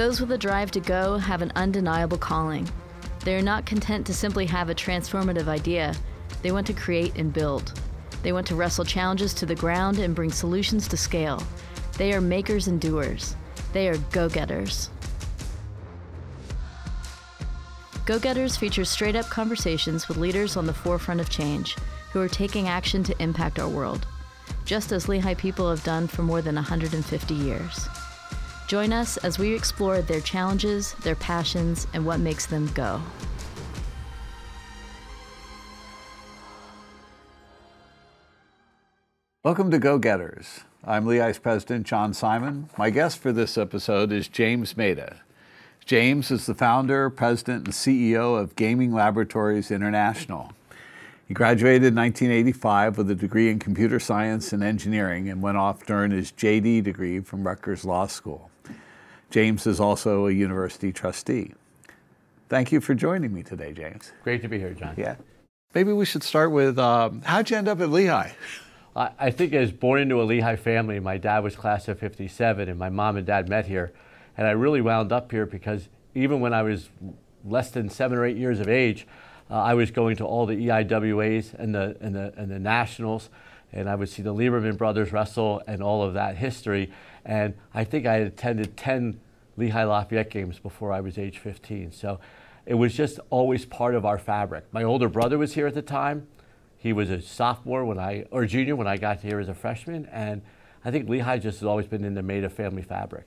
Those with a drive to go have an undeniable calling. They are not content to simply have a transformative idea, they want to create and build. They want to wrestle challenges to the ground and bring solutions to scale. They are makers and doers. They are go getters. Go Getters features straight up conversations with leaders on the forefront of change who are taking action to impact our world, just as Lehigh people have done for more than 150 years. Join us as we explore their challenges, their passions, and what makes them go. Welcome to Go Getters. I'm Lehigh's President John Simon. My guest for this episode is James Maida. James is the founder, president, and CEO of Gaming Laboratories International. He graduated in 1985 with a degree in computer science and engineering and went off to earn his JD degree from Rutgers Law School. James is also a university trustee. Thank you for joining me today, James. Great to be here, John. Yeah. Maybe we should start with um, how'd you end up at Lehigh? I, I think I was born into a Lehigh family. My dad was class of 57, and my mom and dad met here. And I really wound up here because even when I was less than seven or eight years of age, uh, I was going to all the EIWAs and the, and, the, and the nationals, and I would see the Lieberman brothers wrestle and all of that history. And I think I had attended 10 Lehigh Lafayette games before I was age 15. So it was just always part of our fabric. My older brother was here at the time. He was a sophomore when I, or junior when I got here as a freshman, and I think Lehigh just has always been in the Maida family fabric.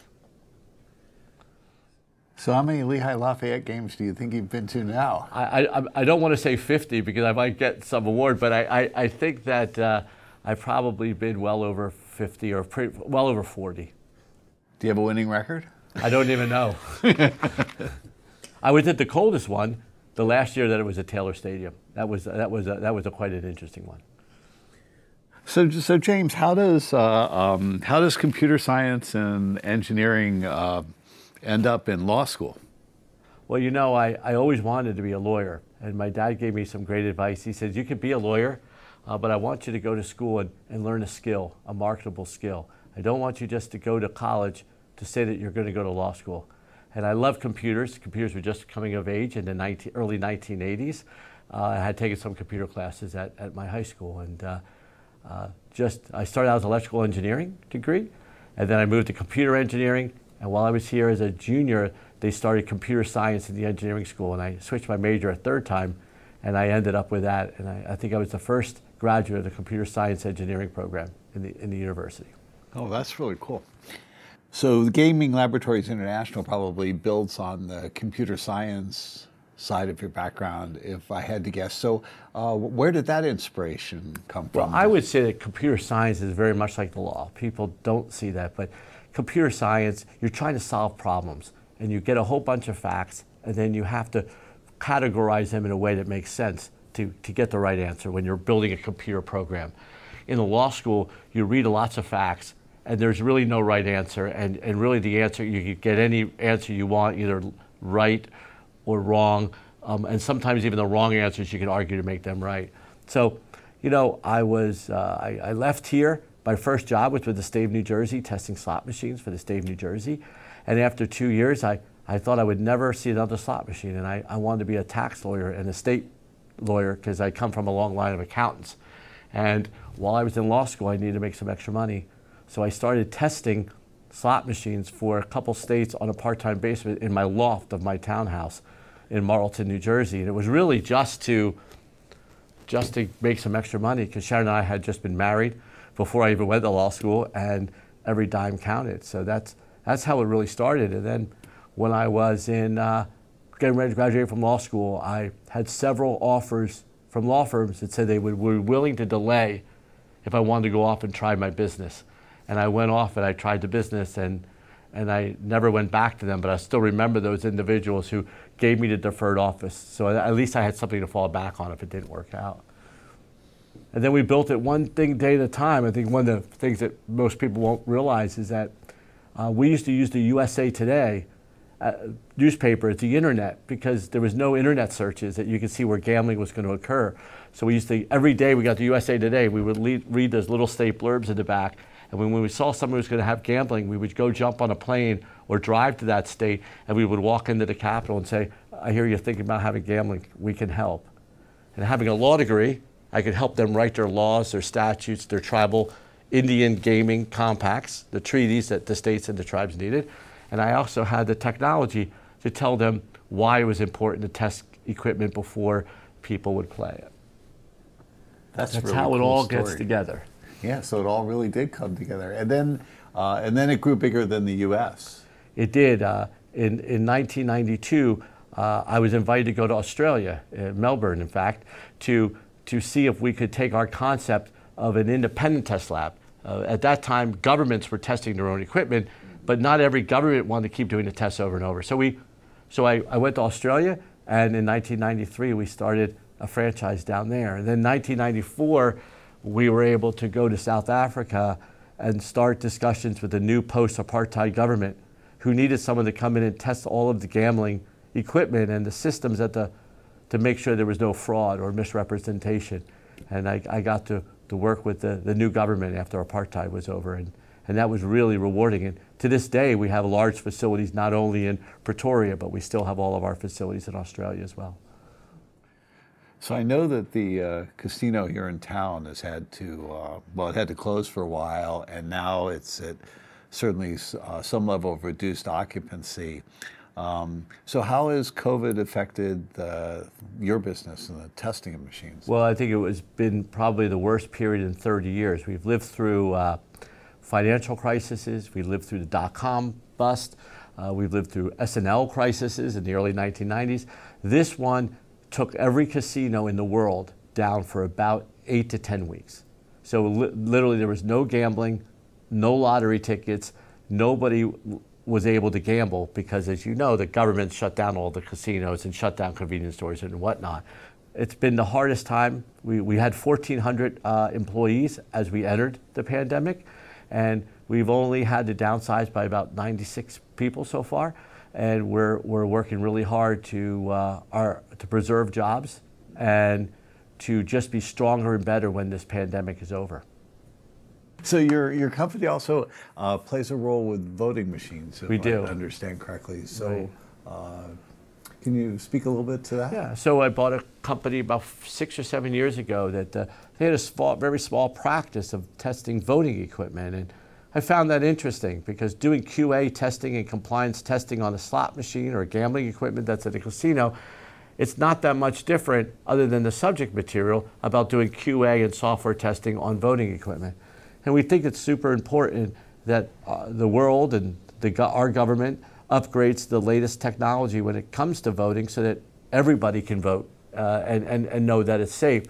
So, how many Lehigh Lafayette games do you think you've been to now? I, I, I don't want to say 50 because I might get some award, but I, I, I think that uh, I've probably been well over 50 or pre- well over 40. Do you have a winning record? I don't even know. I was at the coldest one the last year that it was at Taylor Stadium. That was that was a, that was a quite an interesting one. So, so James, how does uh, um, how does computer science and engineering uh, end up in law school? Well, you know, I, I always wanted to be a lawyer, and my dad gave me some great advice. He said, "You can be a lawyer, uh, but I want you to go to school and, and learn a skill, a marketable skill. I don't want you just to go to college to say that you're going to go to law school." And I love computers. Computers were just coming of age in the 19, early 1980s. Uh, I had taken some computer classes at, at my high school, and uh, uh, just I started out as electrical engineering degree, and then I moved to computer engineering. And while I was here as a junior, they started computer science in the engineering school, and I switched my major a third time, and I ended up with that. And I, I think I was the first graduate of the computer science engineering program in the in the university. Oh, that's really cool. So, the Gaming Laboratories International probably builds on the computer science side of your background, if I had to guess. So, uh, where did that inspiration come from? Well, I would say that computer science is very much like the law. People don't see that, but computer science, you're trying to solve problems, and you get a whole bunch of facts, and then you have to categorize them in a way that makes sense to, to get the right answer when you're building a computer program. In the law school, you read lots of facts and there's really no right answer. And, and really, the answer you get any answer you want, either right or wrong. Um, and sometimes even the wrong answers you can argue to make them right. So, you know, I was uh, I, I, left here. My first job was with the state of New Jersey, testing slot machines for the state of New Jersey. And after two years, I, I thought I would never see another slot machine. And I, I wanted to be a tax lawyer and state lawyer because I come from a long line of accountants. And while I was in law school, I needed to make some extra money. So I started testing slot machines for a couple states on a part-time basis in my loft of my townhouse in Marlton, New Jersey. And it was really just to just to make some extra money because Sharon and I had just been married before I even went to law school, and every dime counted. So that's that's how it really started. And then when I was in uh, getting ready to graduate from law school, I had several offers from law firms that said they would, were willing to delay if I wanted to go off and try my business and I went off and I tried the business and and I never went back to them, but I still remember those individuals who gave me the deferred office. So at least I had something to fall back on if it didn't work out. And then we built it one thing day at a time. I think one of the things that most people won't realize is that uh, we used to use the USA Today uh, newspaper the internet because there was no internet searches that you could see where gambling was going to occur. So we used to, every day we got the USA Today, we would lead, read those little state blurbs in the back and when we saw someone was going to have gambling, we would go jump on a plane or drive to that state, and we would walk into the capital and say, I hear you're thinking about having gambling, we can help. And having a law degree, I could help them write their laws, their statutes, their tribal Indian gaming compacts, the treaties that the states and the tribes needed. And I also had the technology to tell them why it was important to test equipment before people would play it. That's, That's really how it cool all story. gets together. Yeah, so it all really did come together, and then uh, and then it grew bigger than the U.S. It did. Uh, in, in 1992, uh, I was invited to go to Australia, uh, Melbourne, in fact, to, to see if we could take our concept of an independent test lab. Uh, at that time, governments were testing their own equipment, but not every government wanted to keep doing the tests over and over. So, we, so I, I went to Australia, and in 1993, we started a franchise down there. And then 1994, we were able to go to South Africa and start discussions with the new post apartheid government who needed someone to come in and test all of the gambling equipment and the systems at the, to make sure there was no fraud or misrepresentation. And I, I got to, to work with the, the new government after apartheid was over. And, and that was really rewarding. And to this day, we have large facilities not only in Pretoria, but we still have all of our facilities in Australia as well. So I know that the uh, casino here in town has had to, uh, well, it had to close for a while, and now it's at certainly uh, some level of reduced occupancy. Um, so how has COVID affected your business and the testing of machines? Well, I think it was been probably the worst period in 30 years. We've lived through uh, financial crises. We lived through the dot-com bust. Uh, we've lived through S&L crises in the early 1990s. This one took every casino in the world down for about eight to 10 weeks. So li- literally there was no gambling, no lottery tickets, nobody was able to gamble because as you know, the government shut down all the casinos and shut down convenience stores and whatnot. It's been the hardest time. We, we had 1,400 uh, employees as we entered the pandemic, and we've only had to downsize by about 96 people so far and we're, we're working really hard to, uh, our, to preserve jobs and to just be stronger and better when this pandemic is over. So your your company also uh, plays a role with voting machines. If We do. I understand correctly. So, uh, can you speak a little bit to that? Yeah, so I bought a company about six or seven years ago that uh, they had a small, very small practice of testing voting equipment, and I found that interesting because doing QA testing and compliance testing on a slot machine or gambling equipment that's at a casino, it's not that much different other than the subject material about doing QA and software testing on voting equipment. And we think it's super important that uh, the world and the, our government upgrades the latest technology when it comes to voting so that everybody can vote uh, and, and, and know that it's safe.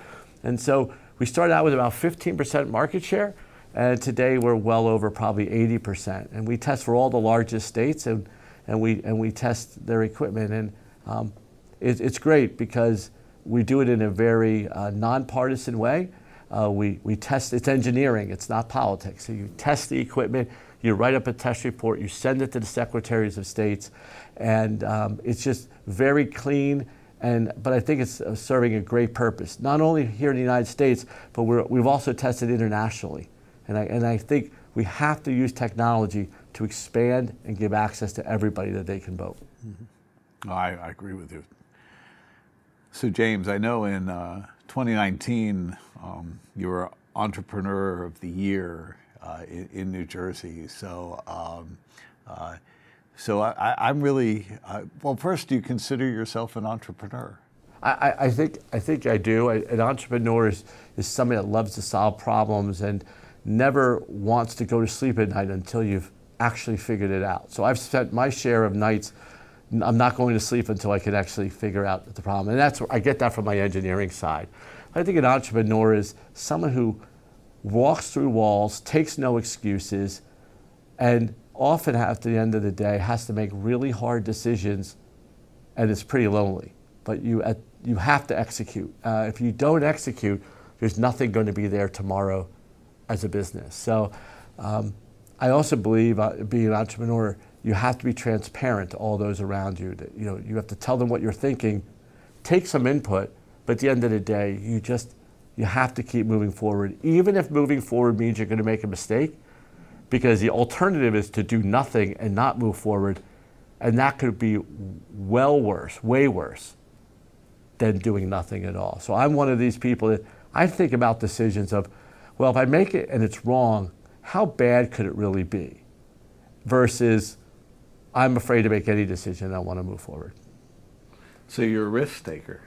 And so we started out with about 15% market share, and today we're well over probably 80%. And we test for all the largest states, and, and, we, and we test their equipment. And um, it, it's great because we do it in a very uh, nonpartisan way. Uh, we, we test, it's engineering, it's not politics. So you test the equipment, you write up a test report, you send it to the secretaries of states, and um, it's just very clean. And, but I think it's uh, serving a great purpose, not only here in the United States, but we're, we've also tested internationally. And I, and I think we have to use technology to expand and give access to everybody that they can vote. I, I agree with you. So, James, I know in uh, 2019 um, you were Entrepreneur of the Year in, in, New Jersey. So, um, uh, so I, I'm really uh, well. First, do you consider yourself an entrepreneur? I, I think I think I do. An entrepreneur is, is somebody that loves to solve problems and never wants to go to sleep at night until you've actually figured it out. So I've spent my share of nights I'm not going to sleep until I can actually figure out the problem. And that's I get that from my engineering side. I think an entrepreneur is someone who walks through walls, takes no excuses, and often after the end of the day has to make really hard decisions, and it's pretty lonely. But you at, you have to execute. Uh, if you don't execute, there's nothing going to be there tomorrow as a business. So um, I also believe uh, being an entrepreneur you have to be transparent to all those around you. That, you know, you have to tell them what you're thinking, take some input, but at the end of the day, you just you have to keep moving forward, even if moving forward means you're going to make a mistake. because the alternative is to do nothing and not move forward, and that could be well worse, way worse than doing nothing at all. So I'm one of these people that I think about decisions of, well, if I make it and it's wrong, how bad could it really be? Versus, I'm afraid to make any decision. I want to move forward. So you're a risk taker.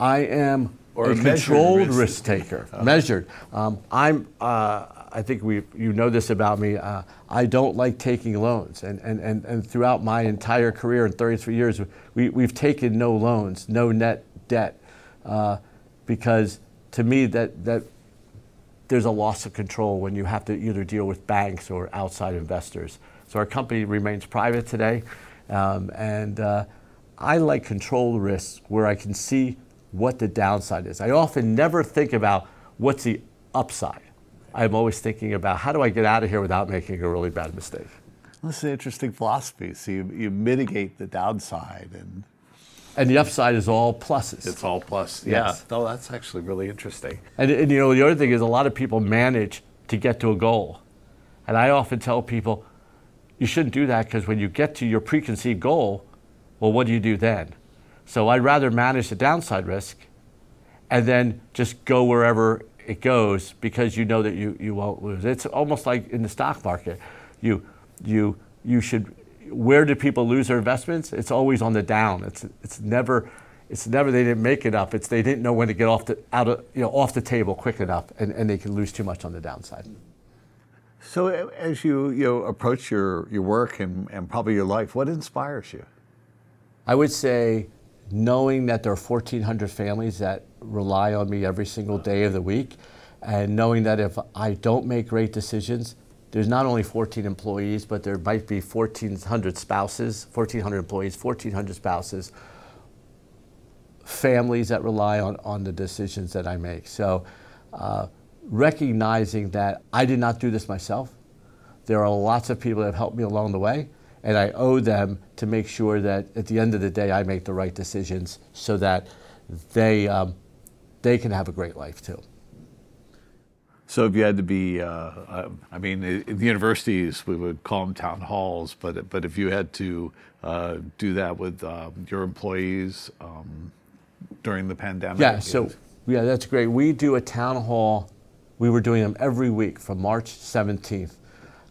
I am Or a a controlled risk. risk, taker, measured. Um, I'm. Uh, I think we. You know this about me. Uh, I don't like taking loans, and, and, and, and throughout my entire career in 33 years, we, we've taken no loans, no net debt, uh, because to me that that there's a loss of control when you have to either deal with banks or outside investors. So our company remains private today, um, and uh, I like controlled risks where I can see what the downside is. I often never think about what's the upside. I'm always thinking about how do I get out of here without making a really bad mistake. This is an interesting philosophy. So you, you mitigate the downside and And the upside is all pluses. it's all plus. Yes. Yeah. Oh, that's actually really interesting. And, and you know, the other thing is a lot of people manage to get to a goal. And I often tell people, you shouldn't do that because when you get to your preconceived goal, well, what do you do then? So I'd rather manage the downside risk and then just go wherever it goes because you know that you, you won't lose. It's almost like in the stock market. You, you, you should, where do people lose their investments? It's always on the down. It's, it's never, it's never they didn't make it up. It's they didn't know when to get off the, out of, you know, off the table quick enough and, and they can lose too much on the downside. So as you you know, approach your, your work and, and probably your life, what inspires you? I would say knowing that there are 1,400 families that rely on me every single day of the week, and knowing that if I don't make great decisions, there's not only 14 employees, but there might be 1,400 spouses, 1,400 employees, 1,400 spouses, families that rely on, on the decisions that I make. So uh, recognizing that I did not do this myself, there are lots of people that have helped me along the way, and I owe them to make sure that at the end of the day I make the right decisions so that they, um, they can have a great life too. So if you had to be, uh, uh, I mean, in the universities we would call them town halls, but but if you had to uh, do that with um, your employees um, during the pandemic, Yeah, so yeah, that's great. We do a town hall. We were doing them every week from March 17th.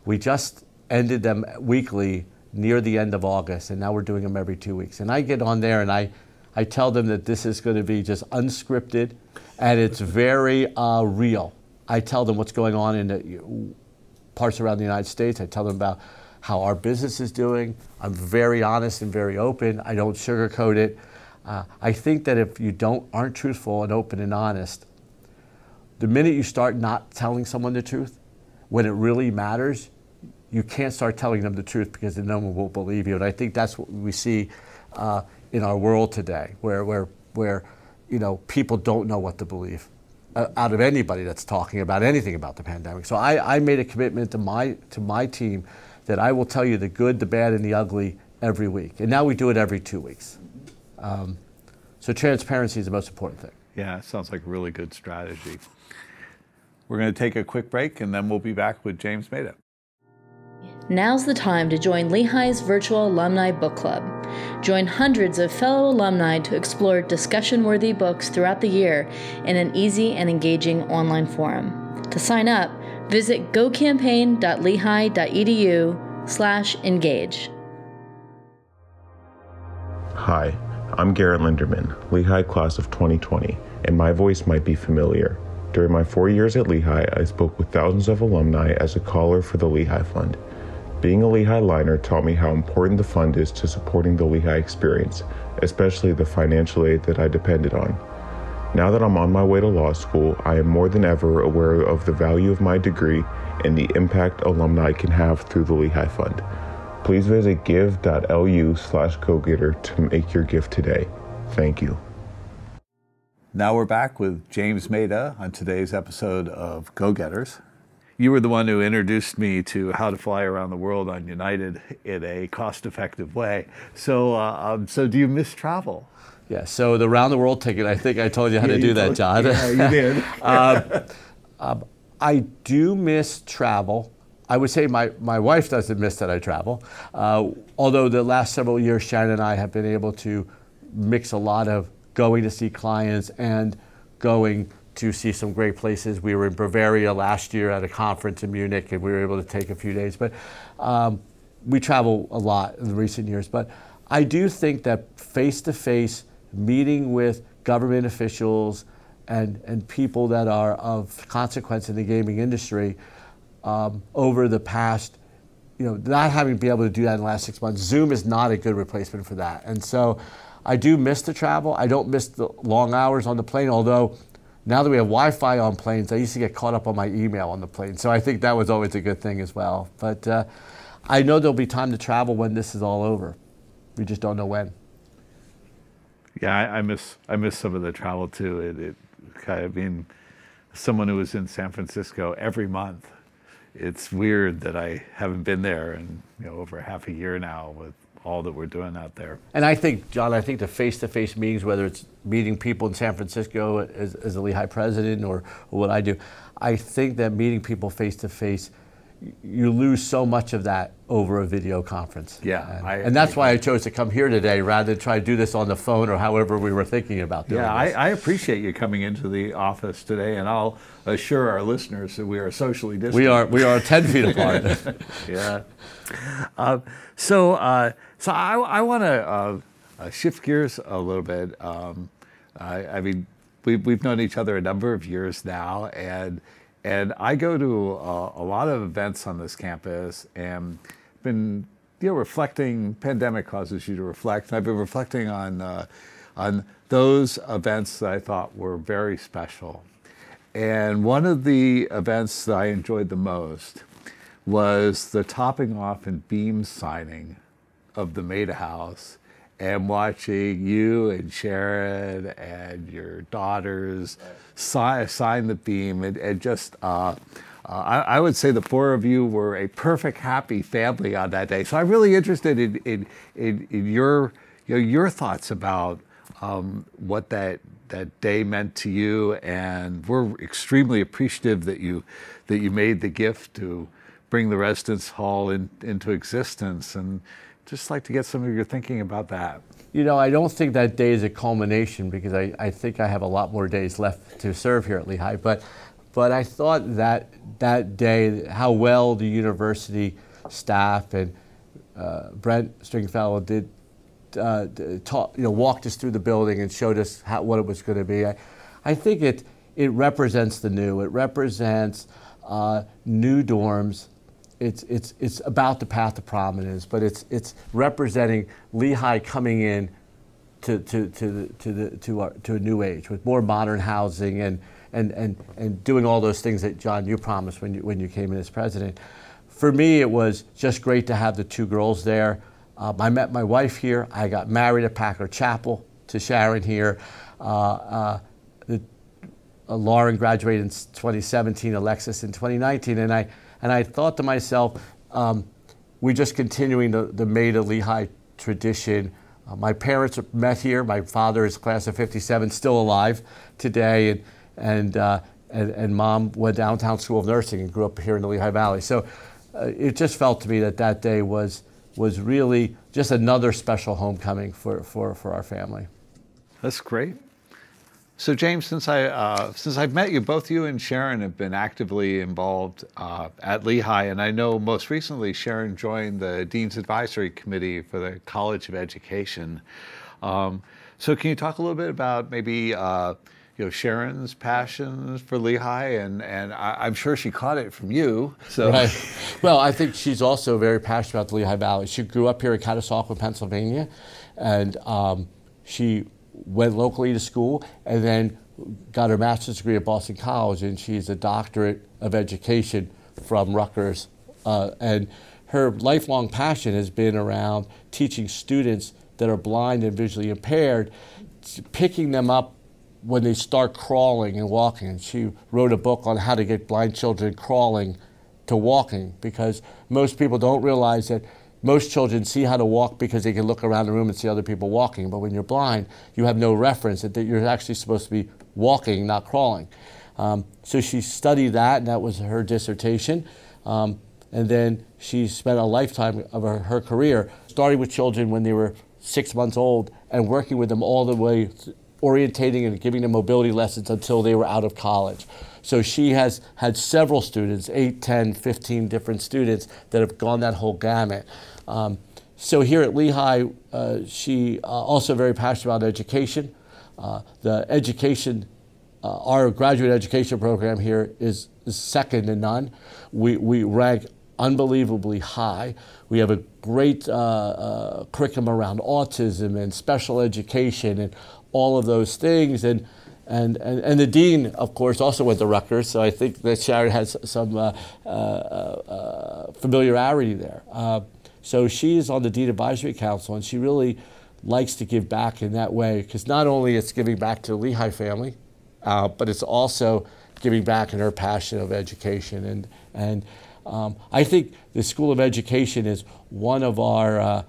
We just ended them weekly near the end of August, and now we're doing them every two weeks. And I get on there and I, I tell them that this is going to be just unscripted, and it's very uh, real. I tell them what's going on in the parts around the United States. I tell them about how our business is doing. I'm very honest and very open. I don't sugarcoat it. Uh, I think that if you don't aren't truthful and open and honest, the minute you start not telling someone the truth, when it really matters, you can't start telling them the truth because no one will believe you. And I think that's what we see uh, in our world today, where, where, where you know, people don't know what to believe uh, out of anybody that's talking about anything about the pandemic. So I, I made a commitment to my, to my team that I will tell you the good, the bad, and the ugly every week. And now we do it every two weeks. Um, so transparency is the most important thing. yeah, sounds like a really good strategy. We're going to take a quick break, and then we'll be back with James Maida. Now's the time to join Lehigh's virtual alumni book club. Join hundreds of fellow alumni to explore discussion worthy books throughout the year in an easy and engaging online forum. To sign up, visit gocampaign.lehigh.edu slash engage. Hi, I'm Garrett Linderman, Lehigh class of 2020, and my voice might be familiar. During my four years at Lehigh, I spoke with thousands of alumni as a caller for the Lehigh Fund. Being a Lehigh Liner taught me how important the fund is to supporting the Lehigh experience, especially the financial aid that I depended on. Now that I'm on my way to law school, I am more than ever aware of the value of my degree and the impact alumni can have through the Lehigh Fund. Please visit give.lu slash go-getter to make your gift today. Thank you. Now we're back with James Maida on today's episode of Go Getters. You were the one who introduced me to how to fly around the world on United in a cost-effective way. So, uh, um, so do you miss travel? Yeah, so the round the world ticket, I think I told you how Yeah, to do that, John. yeah, you did. I do miss travel. I would say my, my wife doesn't miss that I travel. Uh, although the last several years, Sharon and I have been able to mix a lot of going to see clients and going to see some great places. We were in Bavaria last year at a conference in Munich, and we were able to take a few days. But um, we travel a lot in recent years. But I do think that face to face meeting with government officials and, and people that are of consequence in the gaming industry um, over the past, you know, not having been able to do that in the last six months, Zoom is not a good replacement for that. And so I do miss the travel. I don't miss the long hours on the plane, although now that we have Wi-Fi on planes, I used to get caught up on my email on the plane. So I think that was always a good thing as well. But uh, I know there'll be time to travel when this is all over. We just don't know when. Yeah, I, I miss I miss some of the travel too. It, it kind of being someone who was in San Francisco every month it's weird that I haven't been there in you know over half a year now with all that we're doing out there. And I think, John, I think the face-to-face meetings, whether it's meeting people in San Francisco as, as a Lehigh president or, or what I do, I think that meeting people face-to-face you lose so much of that over a video conference. Yeah, and, I, and that's why I chose to come here today rather than try to do this on the phone or however we were thinking about doing yeah, I. I, appreciate you coming into the office today, and I'll assure our listeners that we are socially distant. We are we are ten feet apart. yeah. Uh, so uh, so I, I want to uh, uh, shift gears a little bit. Um, I, I mean, we, we've known each other a number of years now, and and I go to a, a lot of events on this campus and been you know reflecting. Pandemic causes you to reflect. I've been reflecting on uh, on those events that I thought were very special. And one of the events that I enjoyed the most was the topping off and beam signing of the Maida House and watching you and Sharon and your daughters sign, sign the beam and, and just. Uh, uh, I, I, would say the four of you were a perfect, happy family on that day. So I'm really interested in, in, in, in your, you know, your thoughts about um, what that, that day meant to you. And we're extremely appreciative that you, that you made the gift to bring the residence hall in, into existence. And just like to get some of your thinking about that. You know, I don't think that day is a culmination because I, I think I have a lot more days left to serve here at Lehigh. But, but I thought that that day, how well the university staff and uh, Brent Stringfellow did uh, talk, you know, walked us through the building and showed us how, what it was going to be. I, I think it, it represents the new. It represents uh, new dorms it's, it's, it's about the path to prominence, but it's, it's representing Lehigh coming in to, to, to, the, to, the, to, our, to a new age with more modern housing and, and, and, and doing all those things that, John, you promised when you, when you came in as president. For me, it was just great to have the two girls there. Um, I met my wife here. I got married at Packer Chapel to Sharon here. Uh, uh, the, Lauren graduated in 2017, Alexis in 2019, and I, and I thought to myself, um, we're just continuing the, the Maida Lehigh tradition. Uh, my parents met here. My father is class of 57, still alive today, and, and, uh, and, and, mom went downtown school of nursing and grew up here in the Lehigh Valley. So uh, it just felt to me that that day was, was really just another special homecoming for, for, for our family. That's great. So James, since I uh, since I've met you, both you and Sharon have been actively involved uh, at Lehigh, and I know most recently Sharon joined the Dean's Advisory Committee for the College of Education. Um, so can you talk a little bit about maybe uh, you know Sharon's passions for Lehigh, and and I, am sure she caught it from you. So right. well, I think she's also very passionate about the Lehigh Valley. She grew up here in Catasauqua, Pennsylvania, and um, she went locally to school, and then got her master's degree at Boston College, and she's a doctorate of education from Rutgers. Uh, and her lifelong passion has been around teaching students that are blind and visually impaired, picking them up when they start crawling and walking. And she wrote a book on how to get blind children crawling to walking because most people don't realize that most children see how to walk because they can look around the room and see other people walking. But when you're blind, you have no reference that you're actually supposed to be walking, not crawling. Um, so she studied that, and that was her dissertation. Um, and then she spent a lifetime of her, her career starting with children when they were six months old and working with them all the way, orientating and giving them mobility lessons until they were out of college. So she has had several students, 8, 10, 15 different students that have gone that whole gamut. Um, so here at Lehigh, uh, she uh, also very passionate about education. Uh, the education, uh, our graduate education program here is, second to none. We, we rank unbelievably high. We have a great uh, uh, curriculum around autism and special education and all of those things. And, and, and, and the dean, of course, also went to Rutgers, so I think that Sharon has some uh, uh, uh, familiarity there. Uh, so she is on the Dean Advisory Council, and she really likes to give back in that way, because not only it's giving back to the Lehigh family, uh, but it's also giving back in her passion of education. And, and um, I think the School of Education is one of our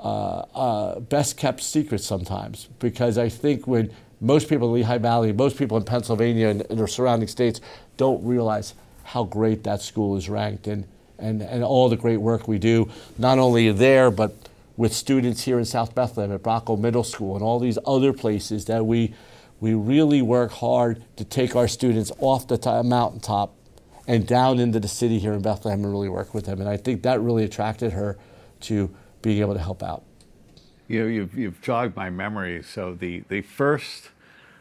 uh, uh, best kept secret sometimes because I think when most people in Lehigh Valley, most people in Pennsylvania and, and the surrounding states don't realize how great that school is ranked and, and, and all the great work we do, not only there, but with students here in South Bethlehem at Broughal Middle School and all these other places that we, we really work hard to take our students off the t- mountaintop and down into the city here in Bethlehem and really work with them. And I think that really attracted her to being able to help out. You know, you've, you've jogged my memory. So the, the first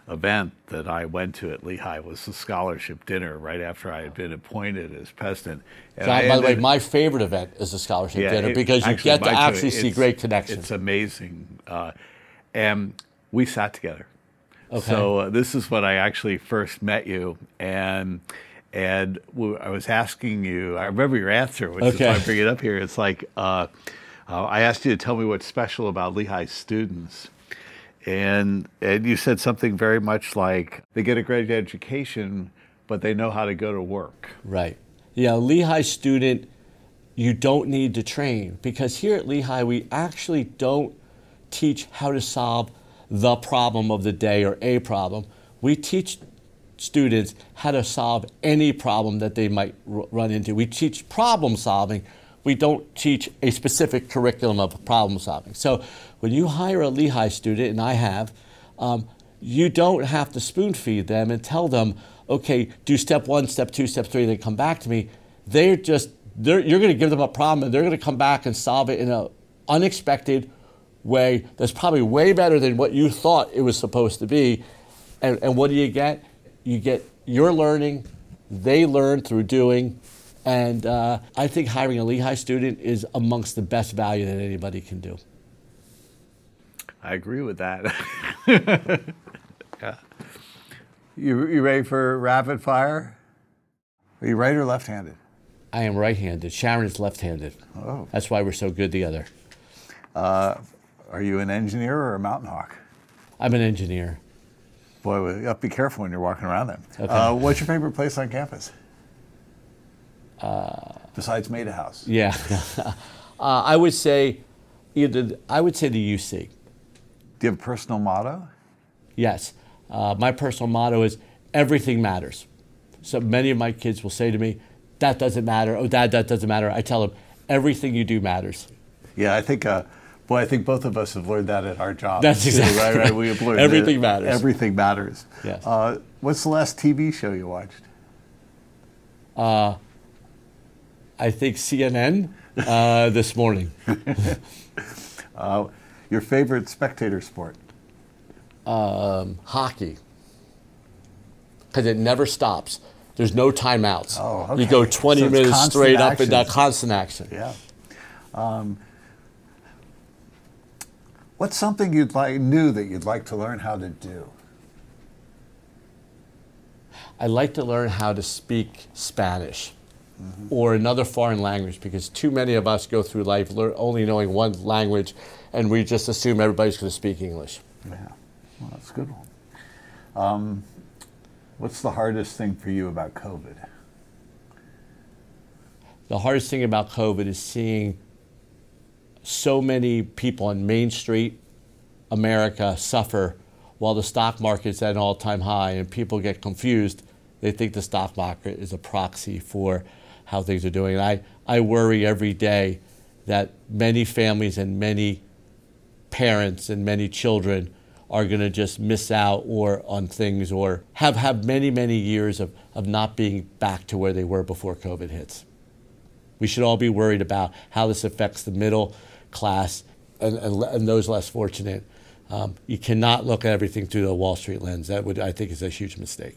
event that I went to at Lehigh was the scholarship dinner right after I had been appointed as president. And So, by the way, my favorite event is the scholarship Yeah, dinner it- because you get to actually see great connections. It's amazing. Uh, and we sat together. Okay. So uh, this is when I actually first met you, and and I was asking you. I remember your answer, which is why I bring it up here. It's like uh, uh, I asked you to tell me what's special about Lehigh students, and and you said something very much like they get a great education, but they know how to go to work. Right. Yeah, Lehigh student, you don't need to train because here at Lehigh, we actually don't teach how to solve the problem of the day or a problem. We teach students how to solve any problem that they might r- run into. We teach problem solving. We don't teach a specific curriculum of problem solving. So when you hire a Lehigh student, and I have, um, you don't have to spoon feed them and tell them, okay, do step one, step two, step three, then come back to me. They're just, they're, you're going to give them a problem and they're going to come back and solve it in an unexpected way that's probably way better than what you thought it was supposed to be. And, and what do you get? You get your learning, they learn through doing. And uh, I think hiring a Lehigh student is amongst the best value that anybody can do. I agree with that. yeah. You, you ready for rapid fire? Are you right or left handed? I am right handed. Sharon is left handed. Oh. That's why we're so good together. Are you an engineer or a mountain hawk? I'm an engineer. Boy, you have to be careful when you're walking around them. Okay. Uh, what's your favorite place on campus? Besides Maida House. Yeah. uh, I would say either, I would say the UC. Do you have a personal motto? Yes. Uh, my personal motto is everything matters. So many of my kids will say to me, that doesn't matter. Oh, dad, that doesn't matter. I tell them, everything you do matters. Yeah, I think, uh, boy, I think both of us have learned that at our jobs. That's exactly right. Right. right. We have learned Everything matters. Everything matters. Yes. Uh, what's the last TV show you watched? I think CNN uh, this morning. Uh, your favorite spectator sport? Um, hockey. Because it never stops. There's no timeouts. Oh, okay. You go 20 So minutes straight up and down, constant action. Yeah. Um, what's something you'd like new that you'd like to learn how to do? I'd like to learn how to speak Spanish or another foreign language because too many of us go through life lear- only knowing one language and we just assume everybody's going to speak English. Yeah, well, that's a good one. Um, what's the hardest thing for you about COVID? The hardest thing about COVID is seeing so many people on Main Street, America, suffer while the stock market's at an all time high and people get confused. They think the stock market is a proxy for how things are doing. And I, I worry every day that many families and many parents and many children are going to just miss out or on things or have, have many, many years of, of not being back to where they were before COVID hits. We should all be worried about how this affects the middle class and, and, and those less fortunate. Um, you cannot look at everything through the Wall Street lens. That would, I think, is a huge mistake.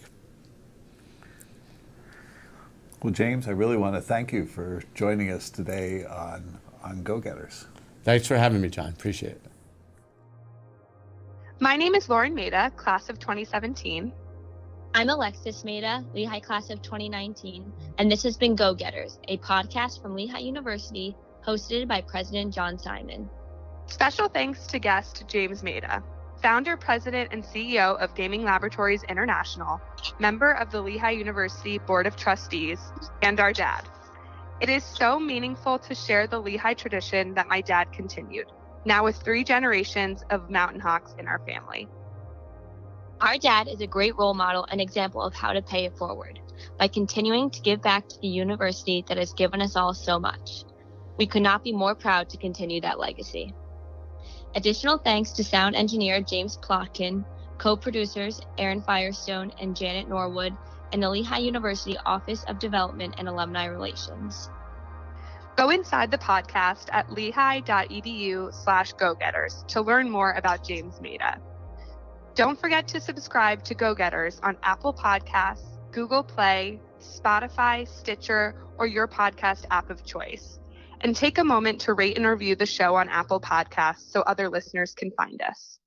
Well, James, I really want to thank you for joining us today on, on Go Getters. Thanks for having me, John. Appreciate it. My name is Lauren Maida, class of 2017. I'm Alexis Maida, Lehigh class of 2019, and this has been Go Getters, a podcast from Lehigh University hosted by President John Simon. Special thanks to guest James Maida, founder, president, and CEO of Gaming Laboratories International, member of the Lehigh University Board of Trustees, and our dad. It is so meaningful to share the Lehigh tradition that my dad continued now with three generations of Mountain Hawks in our family. Our dad is a great role model and example of how to pay it forward by continuing to give back to the university that has given us all so much. We could not be more proud to continue that legacy. Additional thanks to sound engineer James Plotkin, co producers Aaron Firestone and Janet Norwood, and the Lehigh University Office of Development and Alumni Relations. Go inside the podcast at lehigh.edu slash go-getters to learn more about James Maida. Don't forget to subscribe to Go-Getters on Apple Podcasts, Google Play, Spotify, Stitcher, or your podcast app of choice. And take a moment to rate and review the show on Apple Podcasts so other listeners can find us.